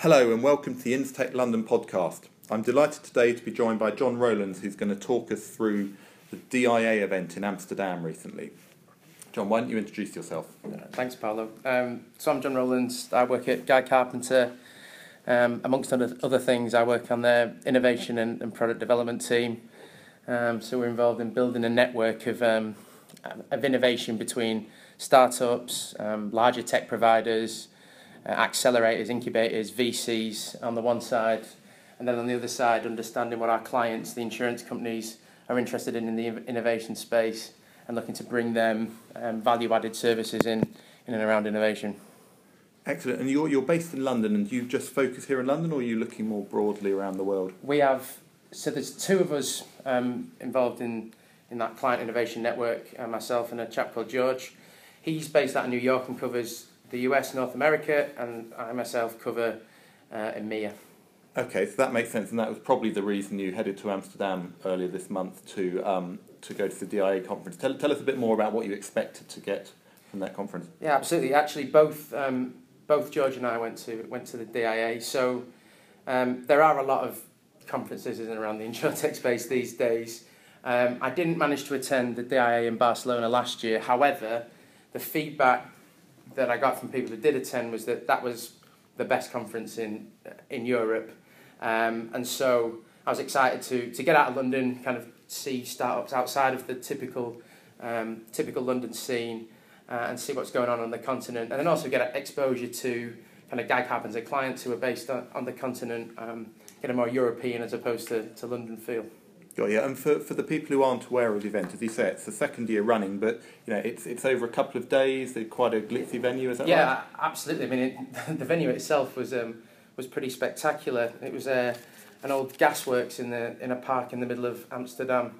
Hello and welcome to the Instech London podcast. I'm delighted today to be joined by John Rowlands, who's going to talk us through the DIA event in Amsterdam recently. John, why don't you introduce yourself? Thanks, Paolo. Um, so I'm John Rowlands. I work at Guy Carpenter. Um, amongst other, other things, I work on their innovation and, and product development team. Um, so we're involved in building a network of, um, of innovation between startups, um, larger tech providers, uh, accelerators, incubators, VCs on the one side, and then on the other side, understanding what our clients, the insurance companies, are interested in in the innovation space and looking to bring them um, value added services in, in and around innovation. Excellent. And you're, you're based in London and you just focus here in London or are you looking more broadly around the world? We have, so there's two of us um, involved in, in that client innovation network, uh, myself and a chap called George. He's based out of New York and covers the US, North America, and I myself cover uh, EMEA. Okay, so that makes sense, and that was probably the reason you headed to Amsterdam earlier this month to um, to go to the DIA conference. Tell, tell us a bit more about what you expected to get from that conference. Yeah, absolutely. Actually, both um, both George and I went to went to the DIA. So um, there are a lot of conferences in and around the insurtech space these days. Um, I didn't manage to attend the DIA in Barcelona last year. However, the feedback that I got from people who did attend was that that was the best conference in in Europe, um, and so I was excited to to get out of London, kind of see startups outside of the typical um, typical London scene, uh, and see what's going on on the continent, and then also get exposure to kind of Guy Carpenter clients who are based on, on the continent, um, get a more European as opposed to, to London feel. Got you. And for, for the people who aren't aware of the event, as you say, it's the second year running, but you know it's it's over a couple of days. It's quite a glitzy venue, is that yeah, right? Yeah, absolutely. I mean, it, the venue itself was um, was pretty spectacular. It was uh, an old gasworks in the in a park in the middle of Amsterdam.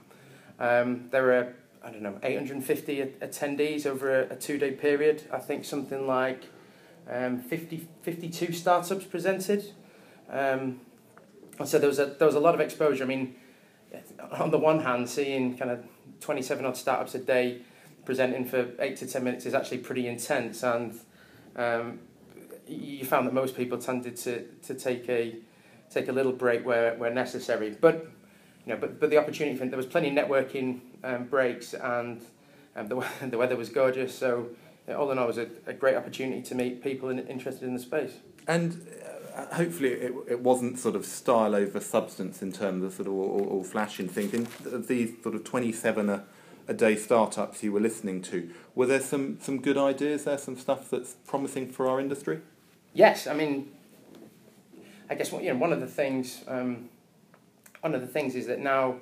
Um, there were I don't know 850 attendees over a, a two day period. I think something like um, 50, 52 startups presented. Um, so there was a there was a lot of exposure. I mean on the one hand, seeing kind of 27 odd startups a day presenting for eight to 10 minutes is actually pretty intense. And um, you found that most people tended to, to take a take a little break where, where necessary. But you know, but, but the opportunity for there was plenty of networking um, breaks and um, the, the weather was gorgeous. So all in all, it was a, a great opportunity to meet people in, interested in the space. And hopefully it, it wasn't sort of style over substance in terms of sort of all, all flashing things. In these sort of 27 a, a day startups you were listening to, were there some, some good ideas there, some stuff that's promising for our industry? Yes, I mean, I guess you know, one of the things, um, one of the things is that now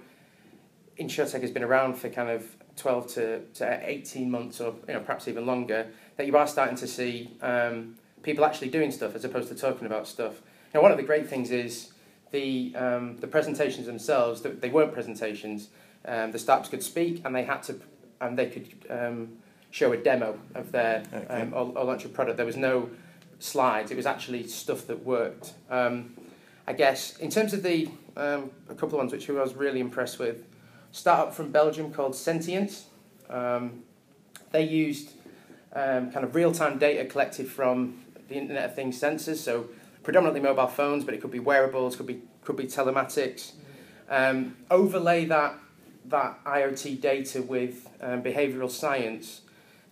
InsurTech has been around for kind of 12 to, to 18 months or you know, perhaps even longer, that you are starting to see um, people actually doing stuff as opposed to talking about stuff. Now, one of the great things is the um, the presentations themselves. They weren't presentations. Um, the startups could speak, and they had to, and they could um, show a demo of their okay. um, or, or launch a product. There was no slides. It was actually stuff that worked. Um, I guess in terms of the um, a couple of ones which I was really impressed with. Startup from Belgium called Sentiance. Um, they used um, kind of real time data collected from the Internet of Things sensors, so predominantly mobile phones, but it could be wearables, could be could be telematics. Um, overlay that that IoT data with um, behavioural science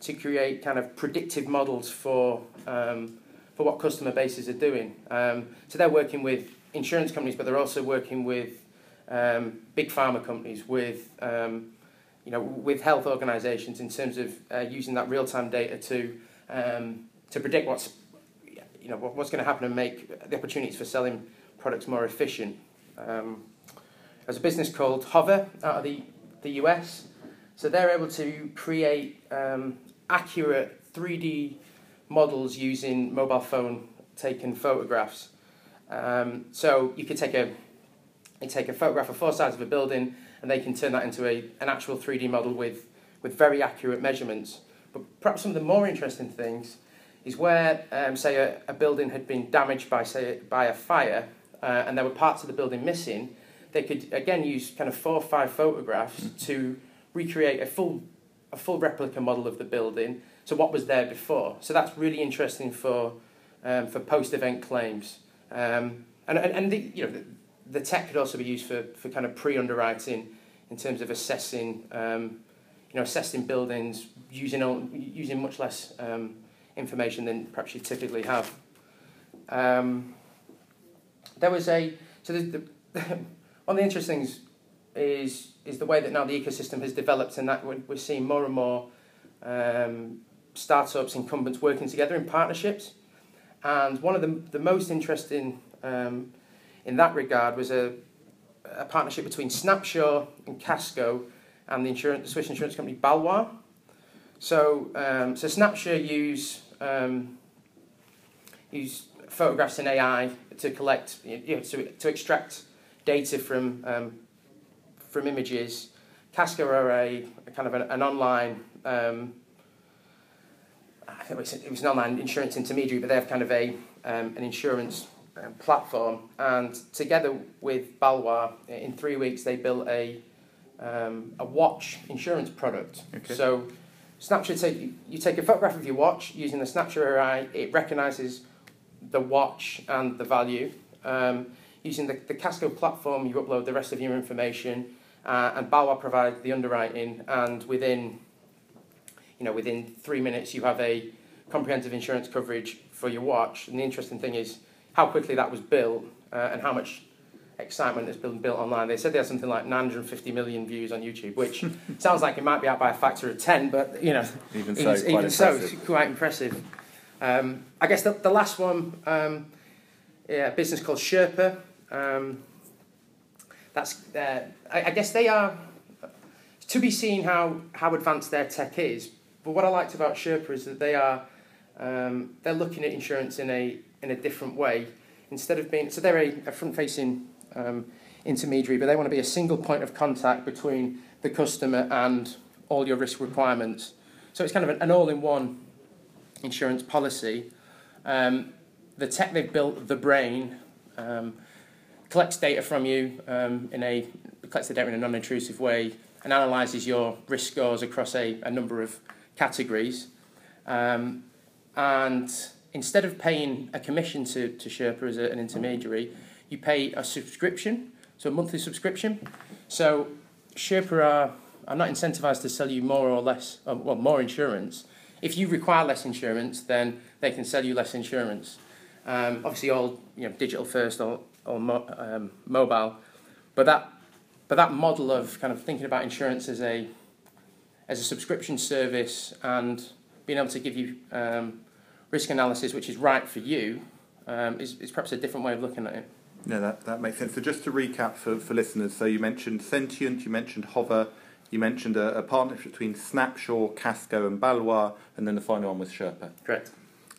to create kind of predictive models for um, for what customer bases are doing. Um, so they're working with insurance companies, but they're also working with um, big pharma companies, with um, you know, with health organisations in terms of uh, using that real time data to um, to predict what's you know, what's going to happen and make the opportunities for selling products more efficient. Um, there's a business called Hover out of the, the US. So they're able to create um, accurate 3D models using mobile phone taken photographs. Um, so you could take a you take a photograph of four sides of a building and they can turn that into a, an actual 3D model with, with very accurate measurements. But perhaps some of the more interesting things is where, um, say, a, a, building had been damaged by, say, by a fire uh, and there were parts of the building missing, they could again use kind of four or five photographs mm. to recreate a full, a full replica model of the building. So what was there before? So that's really interesting for, um, for post-event claims. Um, and and, and the, you know, the, the tech could also be used for, for kind of pre-underwriting in terms of assessing, um, you know, assessing buildings using, using much less um, information than perhaps you typically have. Um, there was a, so the, the, one of the interesting things is, is the way that now the ecosystem has developed and that we're, we're seeing more and more um, startups, incumbents working together in partnerships. And one of the, the most interesting um, in that regard was a, a partnership between Snapsure and Kasko and the, insurance, the Swiss insurance company Baloise. So, um, so Snapsure use, um, use photographs and AI to collect, you know, to, to extract data from, um, from images. Kasko are a, a kind of an, an online um, it was, it was an online insurance intermediary, but they have kind of a um, an insurance um, platform. And together with Baloise, in three weeks, they built a um, a watch insurance product. Okay. So, Snapsure take you take a photograph of your watch using the Snapsure AI. It recognizes the watch and the value. Um, using the, the Kasko platform, you upload the rest of your information, uh, and Baloise provide the underwriting, and within you know, within three minutes you have a comprehensive insurance coverage for your watch. And the interesting thing is how quickly that was built uh, and how much excitement that's been built online. They said they had something like 950 million views on YouTube, which sounds like it might be out by a factor of 10, but you know, even so, even, even so it's quite impressive. Um, I guess the, the last one, um, yeah, a business called Sherpa. Um, that's, uh, I, I guess they are to be seen how, how advanced their tech is, but what I liked about Sherpa is that they are um, they're looking at insurance in a in a different way. Instead of being so they're a, a front facing um, intermediary, but they want to be a single point of contact between the customer and all your risk requirements. So it's kind of an, an all in one insurance policy. Um, the tech they've built, the brain, um, collects data from you um, in a collects the data in a non intrusive way and analyzes your risk scores across a, a number of categories. Um, and instead of paying a commission to, to Sherpa as a, an intermediary, you pay a subscription, so a monthly subscription. So Sherpa are, are not incentivized to sell you more or less, um, well, more insurance. If you require less insurance, then they can sell you less insurance. Um, obviously, all you know, digital first or, or mo- um, mobile, but that but that model of kind of thinking about insurance as a as a subscription service and being able to give you um, risk analysis which is right for you um, is, is perhaps a different way of looking at it. No, that, that makes sense. So just to recap for, for listeners, so you mentioned Sentient, you mentioned Hover, you mentioned a, a partnership between Snapsure, Kasko and Baloise, and then the final one was Sherpa. Correct.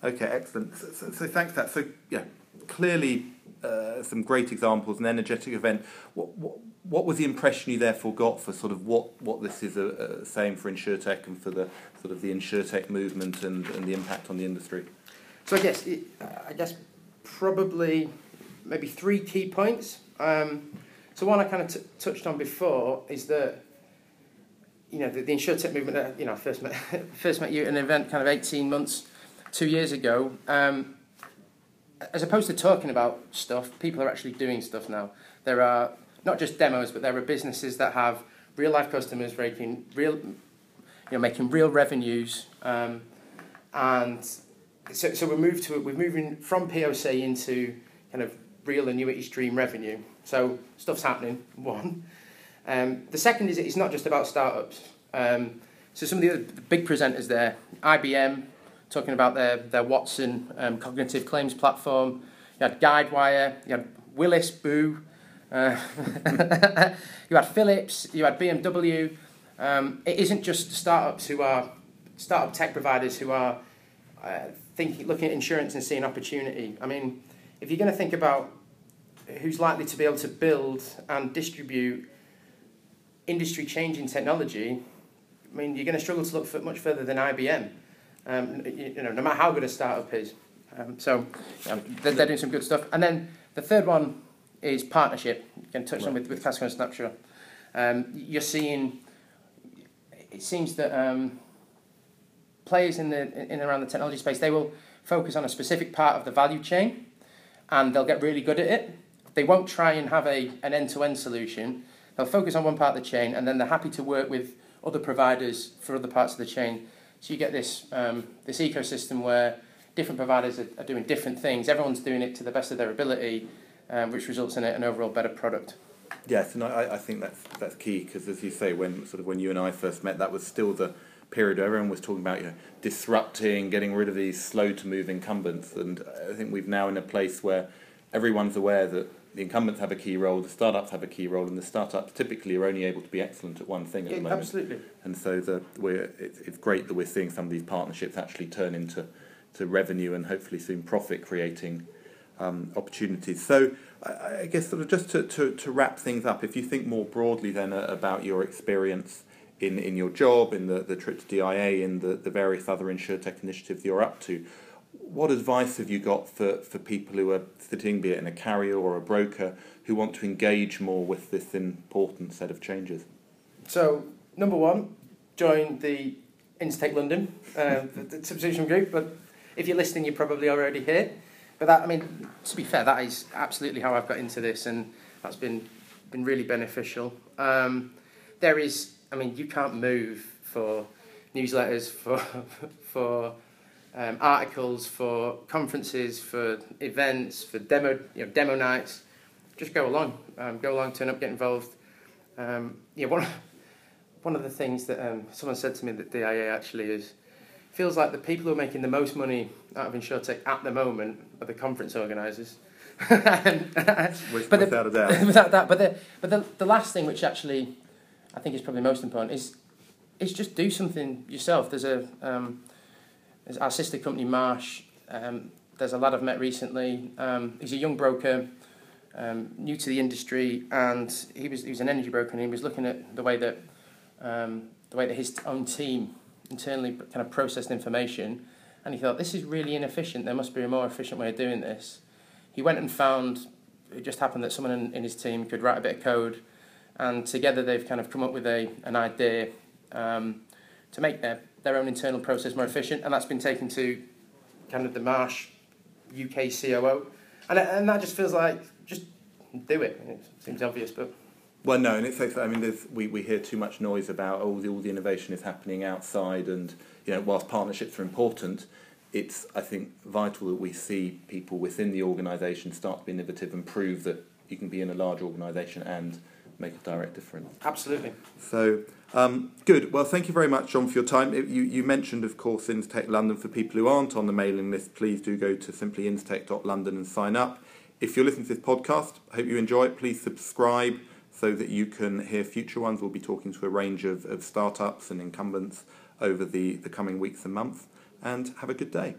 Okay, excellent. So, so, so thanks for that. So yeah, clearly uh, some great examples, an energetic event. What, what, what was the impression you therefore got for sort of what, what this is a, a saying for insurtech and for the sort of the insurtech movement and, and the impact on the industry? So I guess it, I guess probably maybe three key points. Um, so one I kind of t- touched on before is that you know the, the insurtech movement. Uh, you know, first met first met you at an event kind of eighteen months, two years ago. Um, as opposed to talking about stuff, people are actually doing stuff now. There are not just demos, but there are businesses that have real life customers making real, you know, making real revenues, um, and so, so we moved to we're moving from POC into kind of real annuity stream revenue. So stuff's happening. One. Um, the second is it's not just about startups. Um, so some of the other big presenters there, IBM, talking about their their Watson um, cognitive claims platform. You had Guidewire. You had Willis Boo. Uh, you had Philips, you had BMW. Um, it isn't just startups who are startup tech providers who are uh, thinking, looking at insurance and seeing opportunity. I mean, if you're going to think about who's likely to be able to build and distribute industry changing technology, I mean, you're going to struggle to look for much further than IBM. Um, you, you, know, no matter how good a startup is. Um, so you know, they're, they're doing some good stuff. And then the third one is partnership. You can touch right. on with, with Kasko and Snapsure. Um, you're seeing, it seems that um, players in the in around the technology space, they will focus on a specific part of the value chain and they'll get really good at it. They won't try and have a, an end to end solution. They'll focus on one part of the chain and then they're happy to work with other providers for other parts of the chain. So you get this, um, this ecosystem where different providers are, are, doing different things. Everyone's doing it to the best of their ability, um, which results in an overall better product. Yes, and I, I think that's that's key because, as you say, when sort of when you and I first met, that was still the period where everyone was talking about you know, disrupting, getting rid of these slow to move incumbents, and I think we've now in a place where everyone's aware that the incumbents have a key role, the startups have a key role, and the startups typically are only able to be excellent at one thing at yeah, the moment. Absolutely. And so the, we're, it's, it's great that we're seeing some of these partnerships actually turn into to revenue and hopefully soon profit creating um, opportunities. So I, I, guess sort of just to, to, to wrap things up, if you think more broadly then uh, about your experience in, in your job, in the, the trip to DIA, in the, the various other insurtech initiatives you're up to, what advice have you got for, for people who are sitting, be it in a carrier or a broker, who want to engage more with this important set of changes? So, number one, join the Instech London, uh, the, the subscription group. But if you're listening, you're probably already here. But that, I mean, to be fair, that is absolutely how I've got into this, and that's been been really beneficial. Um, there is, I mean, you can't move for newsletters, for for um, articles for conferences, for events, for demo, you know, demo nights. Just go along, um, go along, turn up, get involved. Um, yeah, one one of the things that um, someone said to me that DIA actually is feels like the people who are making the most money out of InsurTech at the moment are the conference organisers. but without the, a doubt. without that, but the but the, the last thing which actually I think is probably most important is is just do something yourself. There's a um, our sister company Marsh. Um, there's a lad I've met recently. Um, he's a young broker, um, new to the industry, and he was he was an energy broker, and he was looking at the way that um, the way that his own team internally kind of processed information, and he thought this is really inefficient. There must be a more efficient way of doing this. He went and found. It just happened that someone in, in his team could write a bit of code, and together they've kind of come up with a an idea um, to make their their own internal process more efficient, and that's been taken to kind of the Marsh UK COO, and and that just feels like just do it. It seems obvious, but. Well, no, and it's I mean, we, we hear too much noise about all the all the innovation is happening outside, and you know, whilst partnerships are important, it's I think vital that we see people within the organisation start to be innovative and prove that you can be in a large organisation and make a direct difference. Absolutely. So um, good. Well, thank you very much, John, for your time. You, you mentioned, of course, Instech London. For people who aren't on the mailing list, please do go to simplyinstech.london and sign up. If you're listening to this podcast, I hope you enjoy it. Please subscribe so that you can hear future ones. We'll be talking to a range of, of startups and incumbents over the, the coming weeks and months. And have a good day.